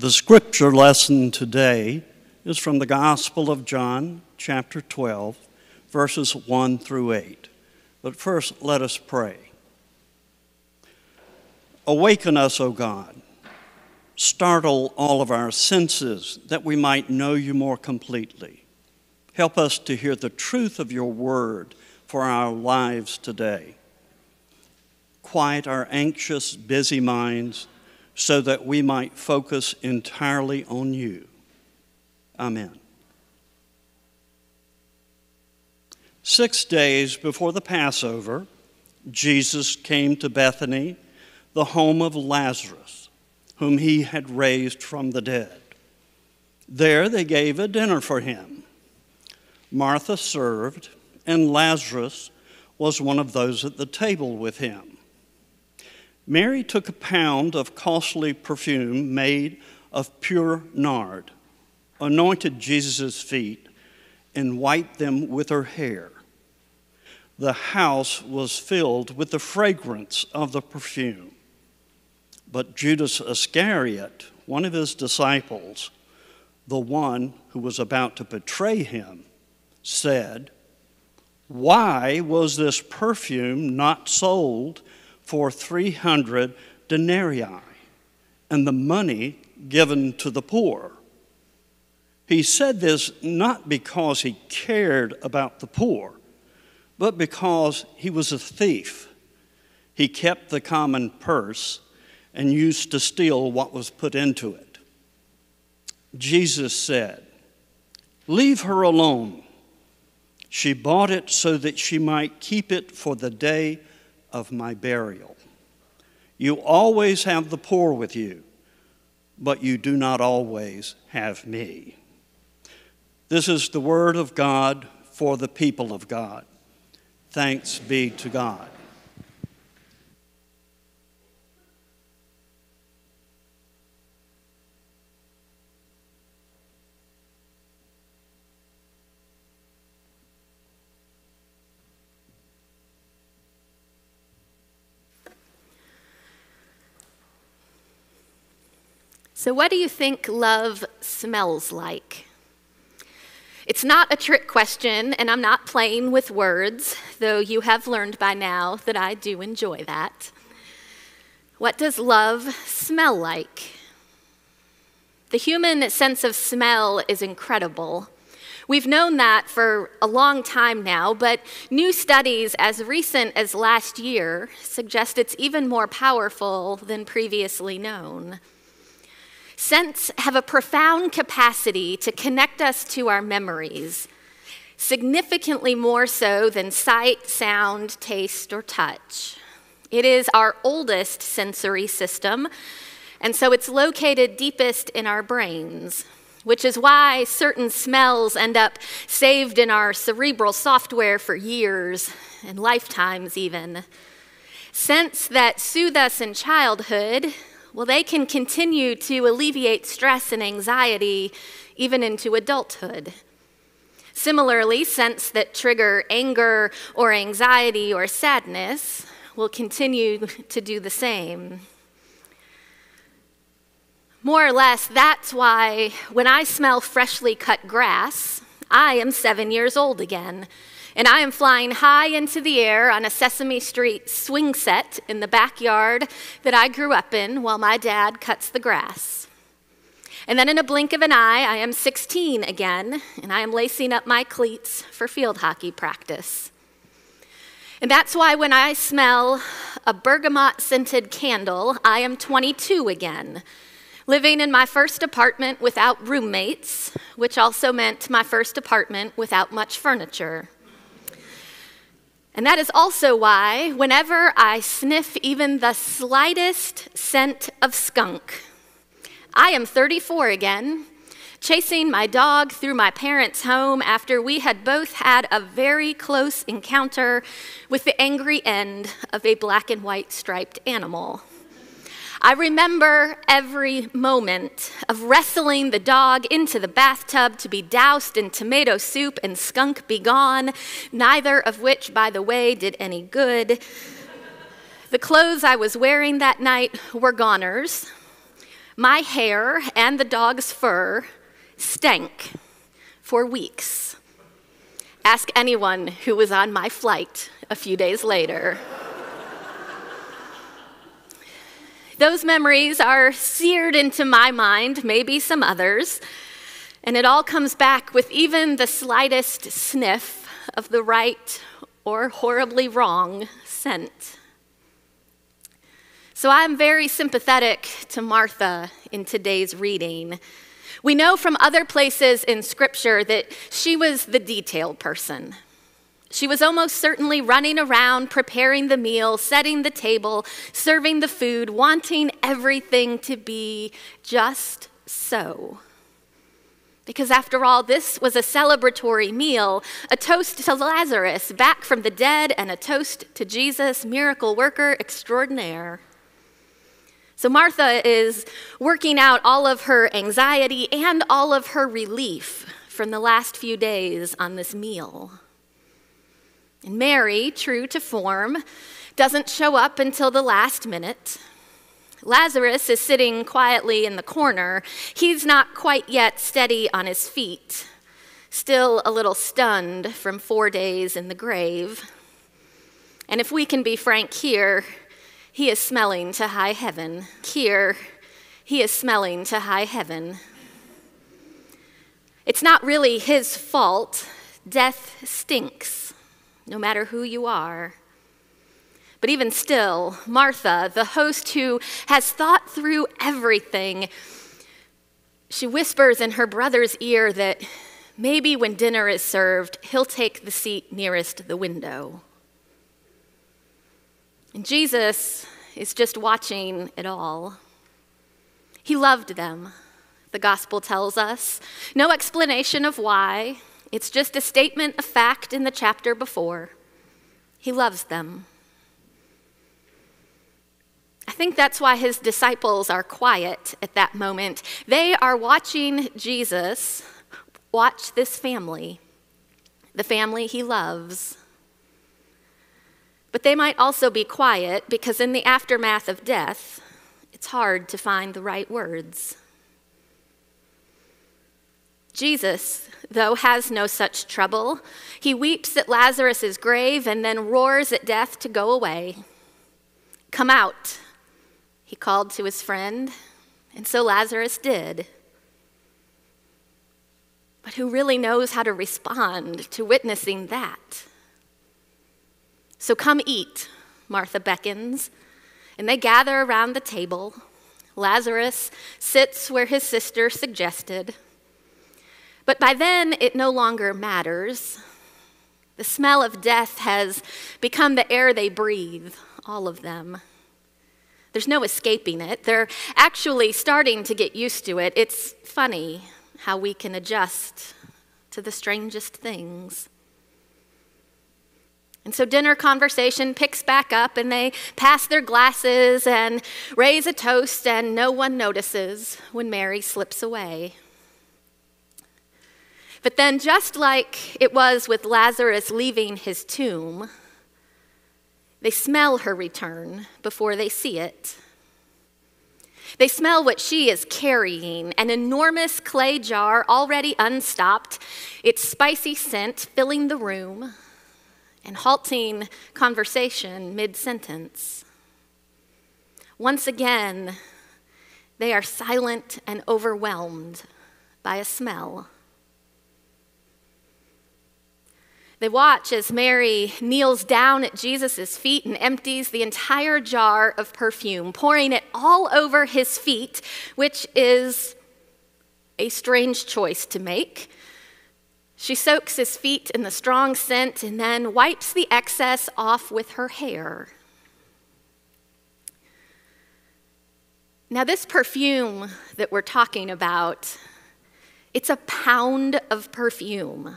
The scripture lesson today is from the Gospel of John, chapter 12, verses 1 through 8. But first, let us pray. Awaken us, O God. Startle all of our senses that we might know you more completely. Help us to hear the truth of your word for our lives today. Quiet our anxious, busy minds so that we might focus entirely on you. Amen. Six days before the Passover, Jesus came to Bethany, the home of Lazarus, whom he had raised from the dead. There they gave a dinner for him. Martha served, and Lazarus was one of those at the table with him. Mary took a pound of costly perfume made of pure nard, anointed Jesus' feet, and wiped them with her hair. The house was filled with the fragrance of the perfume. But Judas Iscariot, one of his disciples, the one who was about to betray him, said, Why was this perfume not sold for 300 denarii and the money given to the poor? He said this not because he cared about the poor, but because he was a thief. He kept the common purse and used to steal what was put into it. Jesus said, Leave her alone. She bought it so that she might keep it for the day of my burial. You always have the poor with you, but you do not always have me. This is the word of God for the people of God. Thanks be to God. So, what do you think love smells like? It's not a trick question, and I'm not playing with words, though you have learned by now that I do enjoy that. What does love smell like? The human sense of smell is incredible. We've known that for a long time now, but new studies as recent as last year suggest it's even more powerful than previously known. Scents have a profound capacity to connect us to our memories, significantly more so than sight, sound, taste, or touch. It is our oldest sensory system, and so it's located deepest in our brains, which is why certain smells end up saved in our cerebral software for years and lifetimes, even. Scents that soothe us in childhood well, they can continue to alleviate stress and anxiety even into adulthood. Similarly, scents that trigger anger or anxiety or sadness will continue to do the same. More or less, that's why when I smell freshly cut grass, I am seven years old again and I am flying high into the air on a Sesame Street swing set in the backyard that I grew up in while my dad cuts the grass. And then in a blink of an eye, I am 16 again, and I am lacing up my cleats for field hockey practice. And that's why when I smell a bergamot scented candle, I am 22 again, living in my first apartment without roommates, which also meant my first apartment without much furniture. And that is also why, whenever I sniff even the slightest scent of skunk, I am 34 again, chasing my dog through my parents' home after we had both had a very close encounter with the angry end of a black and white striped animal. I remember every moment of wrestling the dog into the bathtub to be doused in tomato soup and skunk be gone, neither of which, by the way, did any good. The clothes I was wearing that night were goners. My hair and the dog's fur stank for weeks. Ask anyone who was on my flight a few days later. Those memories are seared into my mind, maybe some others, and it all comes back with even the slightest sniff of the right or horribly wrong scent. So I'm very sympathetic to Martha in today's reading. We know from other places in Scripture that she was the detailed person. She was almost certainly running around, preparing the meal, setting the table, serving the food, wanting everything to be just so. Because after all, this was a celebratory meal, a toast to Lazarus, back from the dead, and a toast to Jesus, miracle worker extraordinaire. So Martha is working out all of her anxiety and all of her relief from the last few days on this meal. And Mary, true to form, doesn't show up until the last minute. Lazarus is sitting quietly in the corner. He's not quite yet steady on his feet, still a little stunned from four days in the grave. And if we can be frank here, he is smelling to high heaven. Here, he is smelling to high heaven. It's not really his fault. Death stinks no matter who you are. But even still, Martha, the host who has thought through everything, she whispers in her brother's ear that maybe when dinner is served, he'll take the seat nearest the window. And Jesus is just watching it all. He loved them, the gospel tells us. No explanation of why, it's just a statement of fact in the chapter before. He loves them. I think that's why his disciples are quiet at that moment. They are watching Jesus watch this family, the family he loves. But they might also be quiet because, in the aftermath of death, it's hard to find the right words. Jesus, though, has no such trouble. He weeps at Lazarus' grave and then roars at death to go away. Come out, he called to his friend, and so Lazarus did. But who really knows how to respond to witnessing that? So come eat, Martha beckons, and they gather around the table. Lazarus sits where his sister suggested. But by then, it no longer matters. The smell of death has become the air they breathe, all of them. There's no escaping it. They're actually starting to get used to it. It's funny how we can adjust to the strangest things. And so dinner conversation picks back up, and they pass their glasses and raise a toast, and no one notices when Mary slips away. But then, just like it was with Lazarus leaving his tomb, they smell her return before they see it. They smell what she is carrying an enormous clay jar already unstopped, its spicy scent filling the room and halting conversation mid sentence. Once again, they are silent and overwhelmed by a smell. They watch as Mary kneels down at Jesus' feet and empties the entire jar of perfume, pouring it all over his feet, which is a strange choice to make. She soaks his feet in the strong scent and then wipes the excess off with her hair. Now, this perfume that we're talking about, it's a pound of perfume.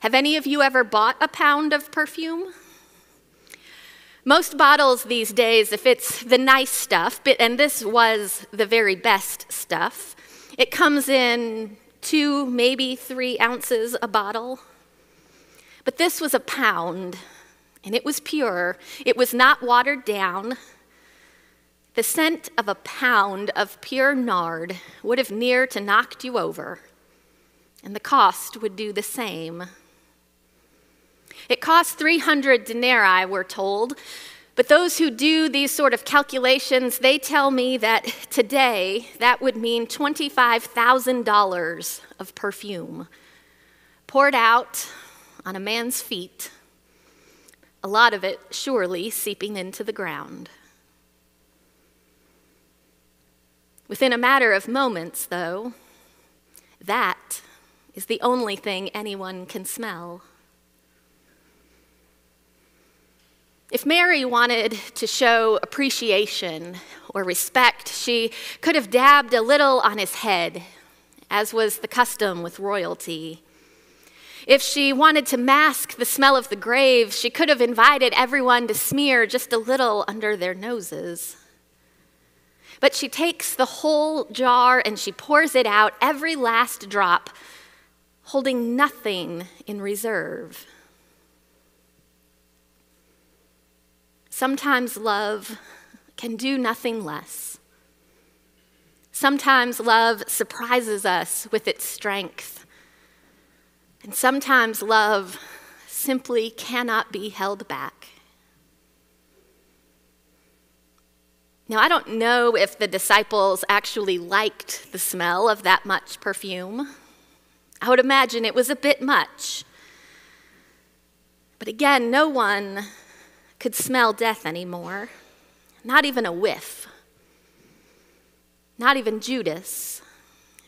Have any of you ever bought a pound of perfume? Most bottles these days, if it's the nice stuff, and this was the very best stuff, it comes in two, maybe three ounces a bottle. But this was a pound, and it was pure. It was not watered down. The scent of a pound of pure nard would have near to knocked you over, and the cost would do the same. It costs 300 denarii, we're told, but those who do these sort of calculations, they tell me that today that would mean $25,000 of perfume poured out on a man's feet, a lot of it surely seeping into the ground. Within a matter of moments, though, that is the only thing anyone can smell. If Mary wanted to show appreciation or respect, she could have dabbed a little on his head, as was the custom with royalty. If she wanted to mask the smell of the grave, she could have invited everyone to smear just a little under their noses. But she takes the whole jar and she pours it out, every last drop, holding nothing in reserve. Sometimes love can do nothing less. Sometimes love surprises us with its strength. And sometimes love simply cannot be held back. Now, I don't know if the disciples actually liked the smell of that much perfume. I would imagine it was a bit much. But again, no one could smell death anymore, not even a whiff. Not even Judas.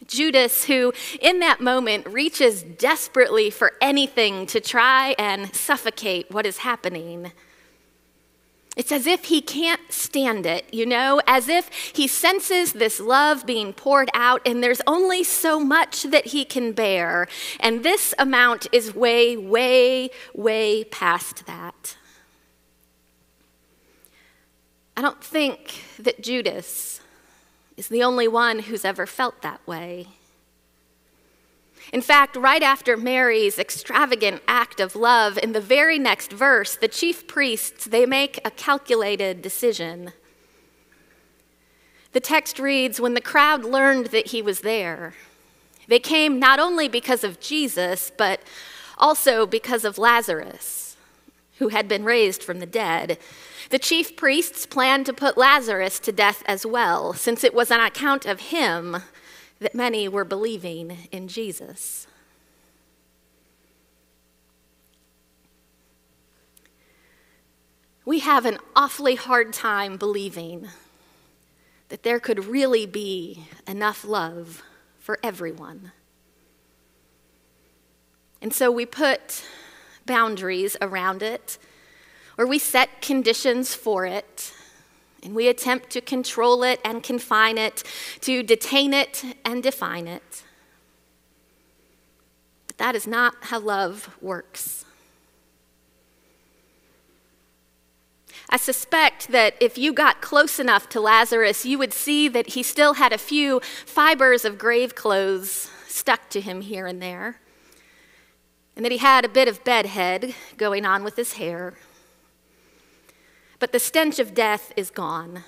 Judas, who in that moment reaches desperately for anything to try and suffocate what is happening. It's as if he can't stand it, you know, as if he senses this love being poured out and there's only so much that he can bear. And this amount is way, way, way past that. I don't think that Judas is the only one who's ever felt that way. In fact, right after Mary's extravagant act of love, in the very next verse, the chief priests, they make a calculated decision. The text reads, when the crowd learned that he was there, they came not only because of Jesus, but also because of Lazarus, who had been raised from the dead. The chief priests planned to put Lazarus to death as well, since it was on account of him that many were believing in Jesus. We have an awfully hard time believing that there could really be enough love for everyone. And so we put boundaries around it, or we set conditions for it and we attempt to control it and confine it, to detain it and define it. But that is not how love works. I suspect that if you got close enough to Lazarus, you would see that he still had a few fibers of grave clothes stuck to him here and there, and that he had a bit of bedhead going on with his hair. But the stench of death is gone.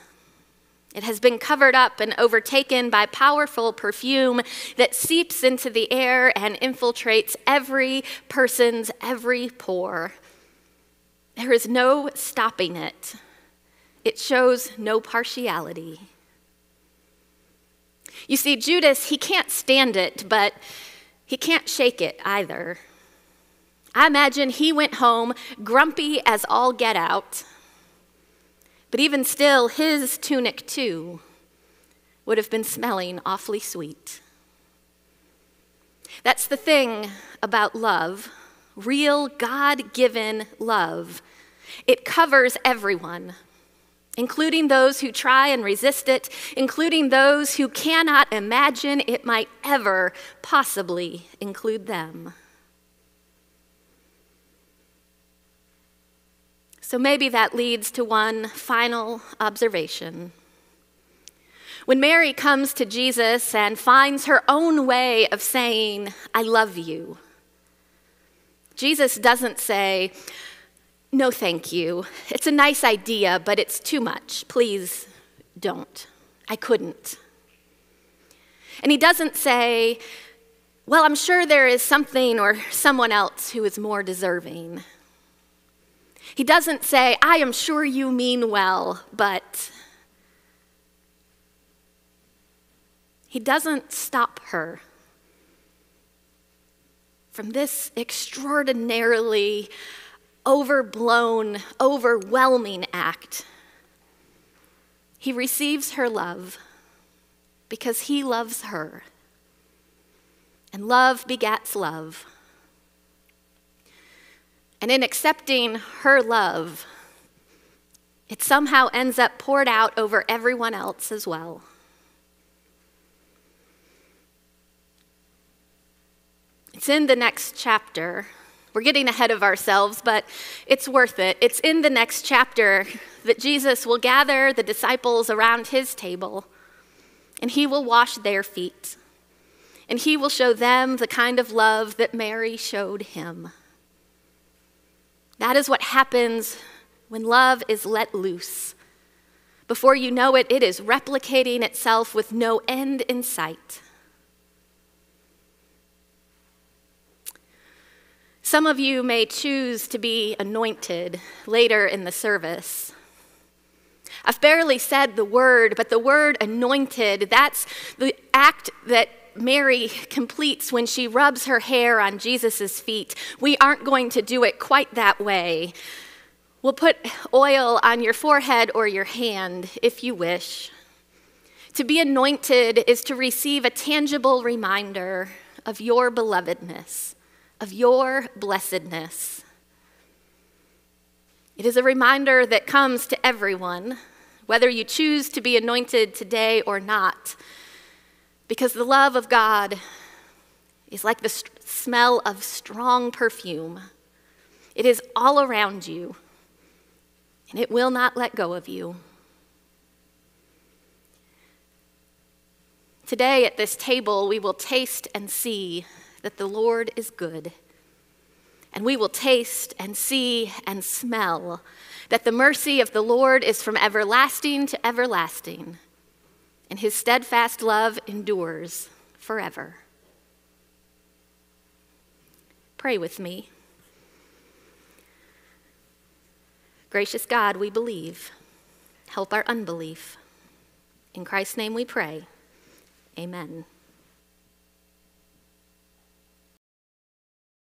It has been covered up and overtaken by powerful perfume that seeps into the air and infiltrates every person's every pore. There is no stopping it. It shows no partiality. You see, Judas, he can't stand it, but he can't shake it either. I imagine he went home grumpy as all get out but even still, his tunic too would have been smelling awfully sweet. That's the thing about love real God given love. It covers everyone, including those who try and resist it, including those who cannot imagine it might ever possibly include them. So maybe that leads to one final observation. When Mary comes to Jesus and finds her own way of saying, I love you, Jesus doesn't say, No, thank you. It's a nice idea, but it's too much. Please don't. I couldn't. And he doesn't say, Well, I'm sure there is something or someone else who is more deserving. He doesn't say, I am sure you mean well, but. He doesn't stop her from this extraordinarily overblown, overwhelming act. He receives her love because he loves her. And love begets love. And in accepting her love, it somehow ends up poured out over everyone else as well. It's in the next chapter. We're getting ahead of ourselves, but it's worth it. It's in the next chapter that Jesus will gather the disciples around his table and he will wash their feet. And he will show them the kind of love that Mary showed him. That is what happens when love is let loose. Before you know it, it is replicating itself with no end in sight. Some of you may choose to be anointed later in the service. I've barely said the word, but the word anointed, that's the act that Mary completes when she rubs her hair on Jesus' feet. We aren't going to do it quite that way. We'll put oil on your forehead or your hand if you wish. To be anointed is to receive a tangible reminder of your belovedness, of your blessedness. It is a reminder that comes to everyone whether you choose to be anointed today or not. Because the love of God is like the st- smell of strong perfume, it is all around you, and it will not let go of you. Today at this table, we will taste and see that the Lord is good. And we will taste and see and smell that the mercy of the Lord is from everlasting to everlasting, and his steadfast love endures forever. Pray with me. Gracious God, we believe. Help our unbelief. In Christ's name we pray. Amen.